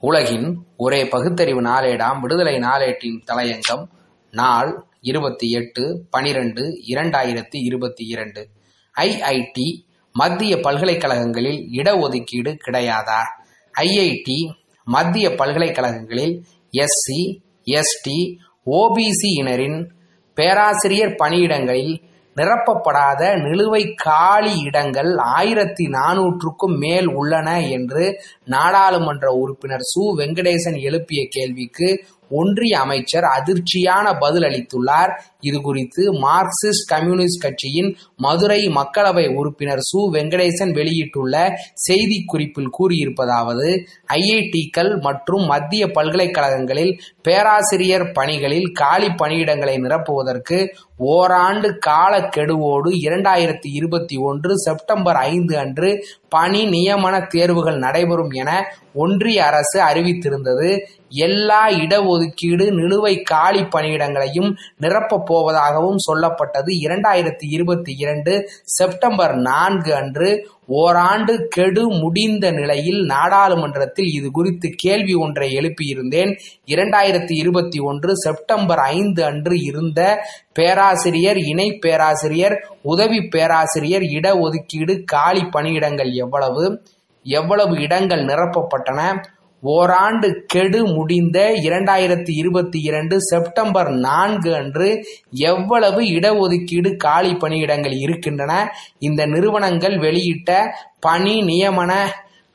உலகின் ஒரே பகுத்தறிவு நாளேடாம் விடுதலை நாளேட்டின் தலையங்கம் நாள் இருபத்தி எட்டு பனிரெண்டு இரண்டாயிரத்தி இருபத்தி இரண்டு. ஐஐடி மத்திய பல்கலைக்கழகங்களில் இடஒதுக்கீடு கிடையாதா? ஐஐடி மத்திய பல்கலைக்கழகங்களில் எஸ்சி எஸ்டி ஓபிசி இனரின் பேராசிரியர் பணியிடங்களில் நிரப்பப்படாத நிலுவை காலி இடங்கள் ஆயிரத்தி நானூற்றுக்கும் மேல் உள்ளன என்று நாடாளுமன்ற உறுப்பினர் சு. வெங்கடேசன் எழுப்பிய கேள்விக்கு ஒன்றிய அமைச்சர் அதிர்ச்சியான பதில் அளித்துள்ளார். இது குறித்து மார்க்சிஸ்ட் கம்யூனிஸ்ட் கட்சியின் மதுரை மக்களவை உறுப்பினர் சு. வெங்கடேசன் வெளியிட்டுள்ள செய்திக்குறிப்பில் கூறியிருப்பதாவது ஐஐடிக்கள் மற்றும் மத்திய பல்கலைக்கழகங்களில் பேராசிரியர் பணிகளில் காலி பணியிடங்களை நிரப்புவதற்கு ஓராண்டு காலக்கெடுவோடு இரண்டாயிரத்தி இருபத்தி ஒன்று செப்டம்பர் ஐந்து அன்று பணி நியமன தேர்வுகள் நடைபெறும் என ஒன்றிய அரசு அறிவித்திருந்தது. எல்லா இடஒதுக்கீடு நிலுவை காலி பணியிடங்களையும் நிரப்பப் போவதாகவும் சொல்லப்பட்டது. இரண்டாயிரத்தி இருபத்தி இரண்டு செப்டம்பர் நான்கு அன்று ஓராண்டு கெடு முடிந்த நிலையில் நாடாளுமன்றத்தில் இது குறித்து கேள்வி ஒன்றை எழுப்பியிருந்தேன். இரண்டாயிரத்தி இருபத்தி ஒன்று செப்டம்பர் ஐந்து அன்று இருந்த பேராசிரியர் இணை பேராசிரியர் உதவி பேராசிரியர் இடஒதுக்கீடு காலி பணியிடங்கள் எவ்வளவு? எவ்வளவு இடங்கள் நிரப்பப்பட்டன? ஓராண்டு கெடு முடிந்த இரண்டாயிரத்தி இருபத்தி இரண்டு செப்டம்பர் நான்கு அன்று எவ்வளவு இடஒதுக்கீடு காலி பணியிடங்கள் இருக்கின்றன? இந்த நிறுவனங்கள் வெளியிட்ட பணி நியமன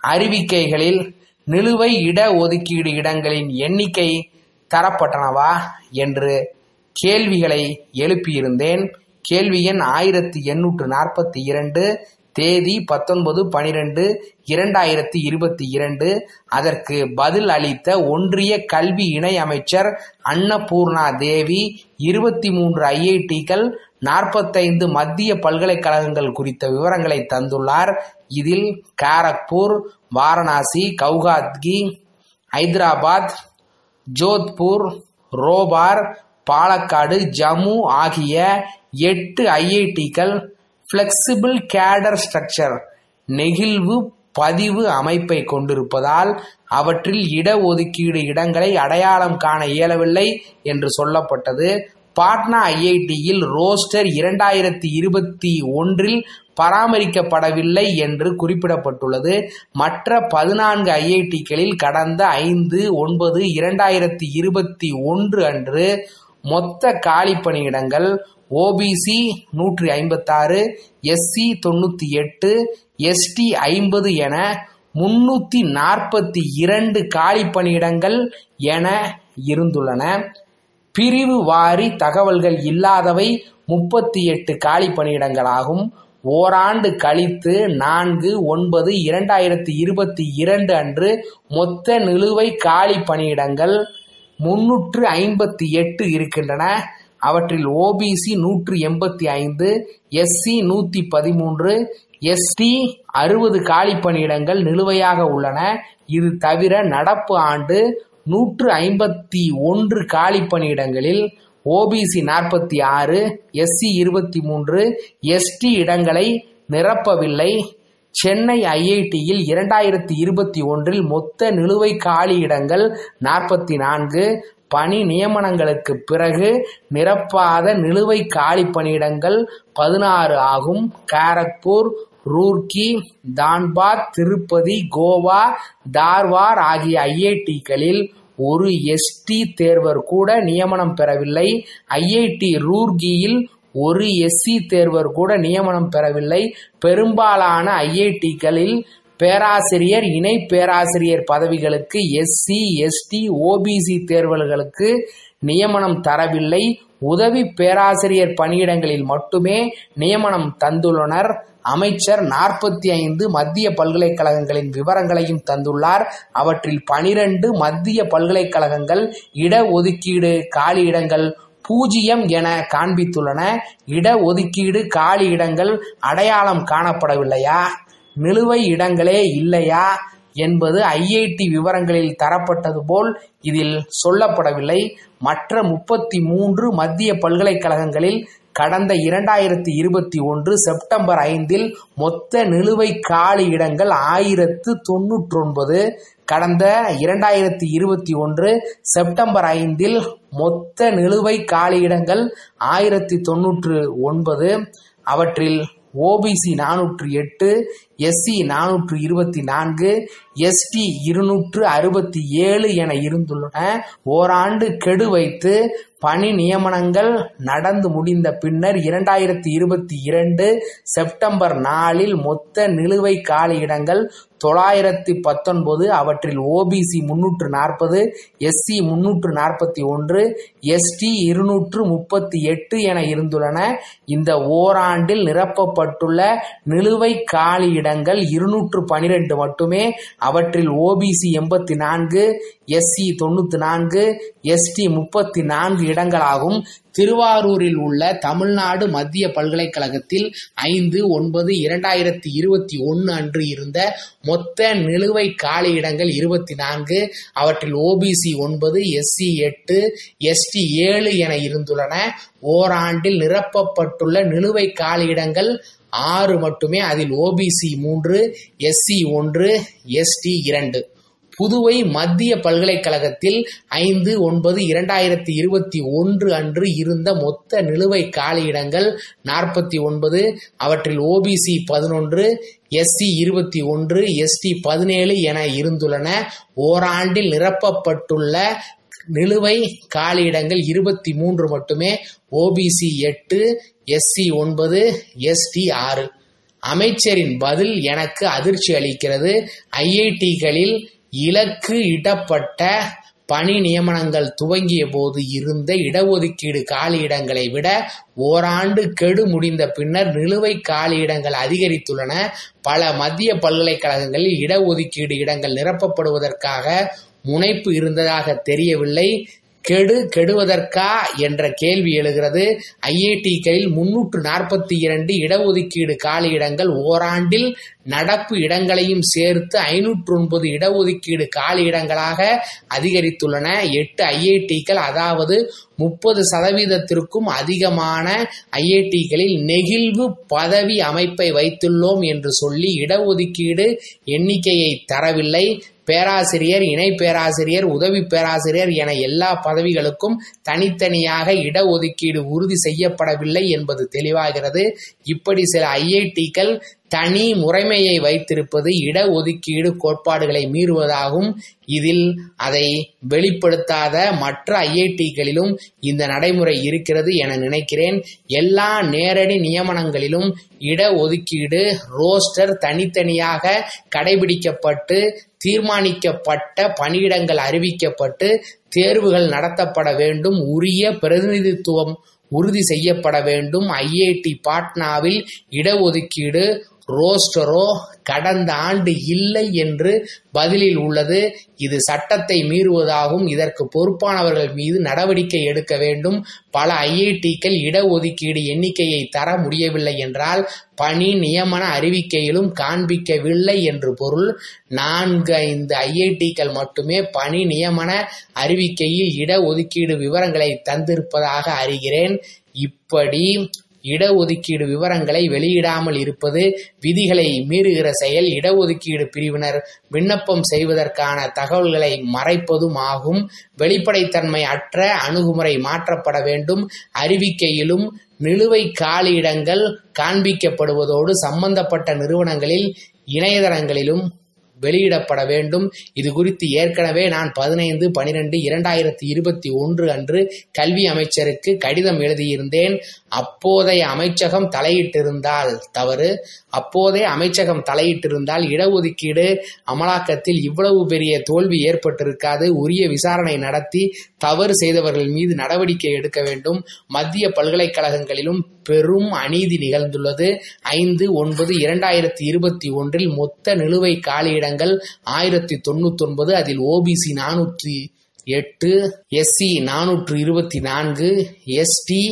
அறிவிக்கைகளில் நிலுவை இட ஒதுக்கீடு இடங்களின் எண்ணிக்கை தரப்பட்டனவா என்று கேள்விகளை எழுப்பியிருந்தேன். கேள்வி எண் ஆயிரத்தி எண்ணூற்று நாற்பத்தி இரண்டு. தேதி பத்தொன்பது பனிரெண்டு இரண்டாயிரத்தி இருபத்தி இரண்டு. அதற்கு பதில் அளித்த ஒன்றிய கல்வி இணை அமைச்சர் அன்னபூர்ணா தேவி இருபத்தி மூன்று ஐஐடிகள் நாற்பத்தைந்து மத்திய பல்கலைக்கழகங்கள் குறித்த விவரங்களை தந்துள்ளார். இதில் காரக்பூர் வாரணாசி கவுகாத்கி ஹைதராபாத் ஜோத்பூர் ரோபார் பாலக்காடு ஜம்மு ஆகிய எட்டு ஐஐடிகள் பிளெக்சிபிள் கேடர் ஸ்ட்ரக்சர் நெகிழ்வு பதிவு அமைப்பை கொண்டிருப்பதால் அவற்றில் இடஒதுக்கீடு இடங்களை அடையாளம் காண இயலவில்லை என்று சொல்லப்பட்டது. பாட்னா ஐஐடியில் ரோஸ்டர் இரண்டாயிரத்தி இருபத்தி ஒன்றில் பராமரிக்கப்படவில்லை என்று குறிப்பிடப்பட்டுள்ளது. மற்ற பதினான்கு ஐஐடிகளில் கடந்த ஐந்து ஒன்பது இரண்டாயிரத்தி இருபத்தி ஒன்று அன்று மொத்த காலி பணியிடங்கள் ஓபிசி நூற்றி ஐம்பத்தாறு எஸ்சி தொண்ணூற்றி எட்டு எஸ்டி ஐம்பது என முன்னூற்றி நாற்பத்தி இரண்டு காலி பணியிடங்கள் என இருந்துள்ளன. பிரிவு வாரி தகவல்கள் இல்லாதவை முப்பத்தி எட்டு காலி பணியிடங்களாகும். ஓராண்டு கழித்து நான்கு ஒன்பது இரண்டாயிரத்தி இருபத்தி இரண்டு அன்று மொத்த நிலுவை காலி பணியிடங்கள் முன்னூற்று ஐம்பத்தி எட்டு இருக்கின்றன. அவற்றில் ஓபிசி நூற்று எண்பத்தி ஐந்து எஸ்சி நூற்றி பதிமூன்று எஸ்டி அறுபது காலி பணியிடங்கள் நிலுவையாக உள்ளன. இது தவிர நடப்பு ஆண்டு நூற்று ஐம்பத்தி ஒன்று காலி பணியிடங்களில் ஓபிசி நாற்பத்தி ஆறு எஸ்சி இருபத்தி மூன்று எஸ்டி இடங்களை நிரப்பவில்லை. சென்னை ஐஐடியில் இரண்டாயிரத்தி இருபத்தி ஒன்றில் மொத்த நிலுவை காலி இடங்கள் நாற்பத்தி நான்கு. பணி நியமனங்களுக்கு பிறகு நிரப்பாத நிலுவை காலி பணியிடங்கள் பதினாறு ஆகும். காரக்பூர் ரூர்க்கி தான்பாத் திருப்பதி கோவா தார்வார் ஆகிய ஐஐடிகளில் ஒரு எஸ்டி தேர்வர் கூட நியமனம் பெறவில்லை. ஐஐடி ரூர்கியில் ஒரு எஸ்சி தேர்வர் கூட நியமனம் பெறவில்லை. பெரும்பாலான ஐஐடிகளில் பேராசிரியர் இணை பேராசிரியர் பதவிகளுக்கு எஸ்சி எஸ்டி ஓபிசி தேர்வர்களுக்கு நியமனம் தரவில்லை. உதவி பேராசிரியர் பணியிடங்களில் மட்டுமே நியமனம் தந்துள்ளனர். அமைச்சர் நாற்பத்தி ஐந்து மத்திய பல்கலைக்கழகங்களின் விவரங்களையும் தந்துள்ளார். அவற்றில் பனிரெண்டு மத்திய பல்கலைக்கழகங்கள் இடஒதுக்கீடு காலியிடங்கள் பூஜ்ஜியம் என காண்பித்துள்ளன. இட ஒதுக்கீடு காலி இடங்கள் அடையாளம் காணப்படவில்லையா? நிலுவை இடங்களே இல்லையா? என்பது ஐஐடி விவரங்களில் தரப்பட்டது போல் இதில் சொல்லப்படவில்லை. மற்ற முப்பத்தி மூன்று மத்திய பல்கலைக்கழகங்களில் கடந்த இரண்டாயிரத்தி இருபத்தி ஒன்று செப்டம்பர் ஐந்தில் மொத்த நிலுவை காலி இடங்கள் ஆயிரத்து தொன்னூற்றொன்பது. கடந்த இரண்டாயிரத்தி இருபத்தி ஒன்று செப்டம்பர் ஐந்தில் மொத்த நிலுவை காலியிடங்கள் ஆயிரத்தி தொன்னூற்று ஒன்பது அவற்றில் ஓபிசி நானூற்று எட்டு எஸ்சி நானூற்று இருபத்தி நான்கு எஸ்டி இருநூற்று அறுபத்தி ஏழு என இருந்துள்ளன. ஓராண்டு கெடு வைத்து பணி நியமனங்கள் நடந்து முடிந்த பின்னர் இரண்டாயிரத்தி இருபத்தி இரண்டு செப்டம்பர் நாலில் மொத்த நிலுவை காலியிடங்கள் தொள்ளாயிரத்தி பத்தொன்பது அவற்றில் ஓபிசி முன்னூற்று நாற்பது எஸ்சி முன்னூற்று நாற்பத்தி ஒன்று எஸ்டி இருநூற்று முப்பத்தி எட்டு என இருந்துள்ளன. இந்த ஓராண்டில் நிரப்பப்பட்டுள்ள நிலுவை காலியிடங்கள் இருநூற்று பனிரெண்டு மட்டுமே. அவற்றில் ஓபிசி எண்பத்தி நான்கு எஸ்சி தொண்ணூற்றி நான்கு எஸ்டி முப்பத்தி நான்கு இடங்களாகும். திருவாரூரில் உள்ள தமிழ்நாடு மத்திய பல்கலைக்கழகத்தில் ஐந்து ஒன்பது இரண்டாயிரத்தி இருபத்தி ஒன்று அன்று இருந்த மொத்த நிலுவை காலியிடங்கள் இருபத்தி நான்கு அவற்றில் ஓபிசி ஒன்பது எஸ்சி எட்டு எஸ்டி ஏழு என இருந்துள்ளன. ஓராண்டில் நிரப்பப்பட்டுள்ள நிலுவை காலியிடங்கள் ஆறு மட்டுமே அதில் ஓபிசி மூன்று எஸ்சி ஒன்று எஸ்டி இரண்டு. புதுவை மத்திய பல்கலைக்கழகத்தில் ஐந்து ஒன்பது இரண்டாயிரத்தி இருபத்தி ஒன்று அன்று இருந்த மொத்த நிலுவை காலியிடங்கள் நாற்பத்தி ஒன்பது அவற்றில் ஓபிசி பதினொன்று எஸ்சி இருபத்தி ஒன்று எஸ்டி பதினேழு என இருந்துள்ளன. ஓராண்டில் நிரப்பப்பட்டுள்ள நிலுவை காலியிடங்கள் இருபத்தி மூன்று மட்டுமே ஓபிசி எட்டு எஸ்சி ஒன்பது எஸ்டி ஆறு. அமைச்சரின் பதில் எனக்கு அதிர்ச்சி அளிக்கிறது. ஐஐடிகளில் இலக்கு இடப்பட்ட பணி நியமனங்கள் துவங்கிய போது இருந்த இடஒதுக்கீடு காலியிடங்களை விட ஓராண்டு கெடு முடிந்த பின்னர் நிலுவை காலியிடங்கள் அதிகரித்துள்ளன. பல மத்திய பல்கலைக்கழகங்களில் இடஒதுக்கீடு இடங்கள் நிரப்பப்படுவதற்காக முனைப்பு இருந்ததாக தெரியவில்லை. கெடு கெடுவதற்கா என்ற கேள்வி எழுகிறது. ஐஐடிகளில் முன்னூற்று நாற்பத்தி இரண்டு இடஒதுக்கீடு காலியிடங்கள் ஓராண்டில் நடப்பு இடங்களையும் சேர்த்து ஐநூற்று ஒன்பது இடஒதுக்கீடு காலியிடங்களாக அதிகரித்துள்ளன. எட்டு ஐஐடிக்கள் அதாவது முப்பது சதவீதத்திற்கும் அதிகமான ஐஐடிகளில் நெகிழ்வு பதவி அமைப்பை வைத்துள்ளோம் என்று சொல்லி இடஒதுக்கீடு எண்ணிக்கையை தரவில்லை. பேராசிரியர் இணை பேராசிரியர் உதவி பேராசிரியர் என எல்லா பதவிகளுக்கும் தனித்தனியாக இடஒதுக்கீடு உறுதி செய்யப்படவில்லை என்பது தெளிவாகிறது. இப்படி சில ஐஐடிக்கள் தனி முறைமையை வைத்திருப்பது இடஒதுக்கீடு கோட்பாடுகளை மீறுவதாகும். இதில் அதை வெளிப்படுத்தாத மற்ற ஐஐடிகளிலும் இந்த நடைமுறை இருக்கிறது என நினைக்கிறேன். எல்லா நேரடி நியமனங்களிலும் இடஒதுக்கீடு ரோஸ்டர் தனித்தனியாக கடைபிடிக்கப்பட்டு தீர்மானிக்கப்பட்ட பணியிடங்கள் அறிவிக்கப்பட்டு தேர்வுகள் நடத்தப்பட வேண்டும் உரிய பிரதிநிதித்துவம் உறுதி செய்யப்பட வேண்டும். ஐஐடி பாட்னாவில் இடஒதுக்கீடு ரோஸ்டரோ கடந்த ஆண்டு இல்லை என்று பதிலில் உள்ளது. இது சட்டத்தை மீறுவதாகவும் இதற்கு பொறுப்பானவர்கள் மீது நடவடிக்கை எடுக்க வேண்டும். பல ஐஐடிக்கள் இடஒதுக்கீடு எண்ணிக்கையை தர முடியவில்லை என்றால் பணி நியமன அறிவிக்கையிலும் காண்பிக்கவில்லை என்று பொருள். நான்கு ஐந்து ஐஐடிக்கள் மட்டுமே பணி நியமன அறிவிக்கையில் இடஒதுக்கீடு விவரங்களை தந்திருப்பதாக அறிகிறேன். இப்படி இடஒதுக்கீடு விவரங்களை வெளியிடாமல் இருப்பது விதிகளை மீறுகிற செயல். இடஒதுக்கீடு பிரிவினர் விண்ணப்பம் செய்வதற்கான தகவல்களை மறைப்பதும் ஆகும் வெளிப்படைத்தன்மை அற்ற அணுகுமுறை மாற்றப்பட வேண்டும். அறிவிக்கையிலும் நிலுவை காலியிடங்கள் காண்பிக்கப்படுவதோடு சம்பந்தப்பட்ட நிறுவனங்களில் இணையதளங்களிலும் வெளியிடப்பட வேண்டும். இது குறித்து ஏற்கனவே நான் பதினைந்து பனிரெண்டு இரண்டாயிரத்தி இருபத்தி ஒன்று அன்று கல்வி அமைச்சருக்கு கடிதம் எழுதியிருந்தேன். அப்போதைய அமைச்சகம் தலையிட்டிருந்தால் தவறு. அப்போதே அமைச்சகம் தலையிட்டிருந்தால் இடஒதுக்கீடு அமலாக்கத்தில் இவ்வளவு பெரிய தோல்வி ஏற்பட்டிருக்காது. உரிய விசாரணை நடத்தி தவறு செய்தவர்கள் மீது நடவடிக்கை எடுக்க வேண்டும். மத்திய பல்கலைக்கழகங்களிலும் பெரும் அநீதி நிகழ்ந்துள்ளது. ஐந்து ஒன்பது இரண்டாயிரத்தி இருபத்தி ஒன்றில் மொத்த நிலுவை காலியிடங்கள் ஆயிரத்தி தொண்ணூத்தி ஒன்பது அதில் ஓபிசி நானூற்றி எட்டு எஸ்சி நானூற்று இருபத்தி நான்கு எஸ்டி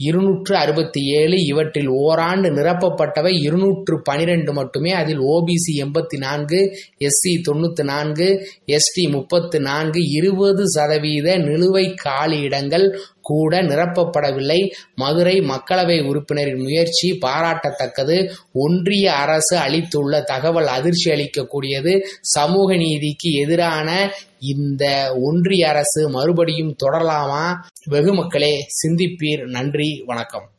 இருநூற்று அறுபத்தி ஏழு இவற்றில் ஓராண்டு நிரப்பப்பட்டவை இருநூற்று பனிரெண்டு மட்டுமே. அதில் ஓபிசி எண்பத்தி நான்கு எஸ்சி தொண்ணூற்றி நான்கு எஸ்டி முப்பத்து நான்கு இருபது சதவீத நிலுவை காலியிடங்கள் கூட நிரப்பப்படவில்லை. மதுரை மக்களவை உறுப்பினரின் முயற்சி பாராட்டத்தக்கது. ஒன்றிய அரசு அளித்துள்ள தகவல் அதிர்ச்சி அளிக்கக்கூடியது. சமூக நீதிக்கு எதிரான இந்த ஒன்றிய அரசு மறுபடியும் தொடரலாமா? வெகு மக்களே சிந்திப்பீர். நன்றி வணக்கம்.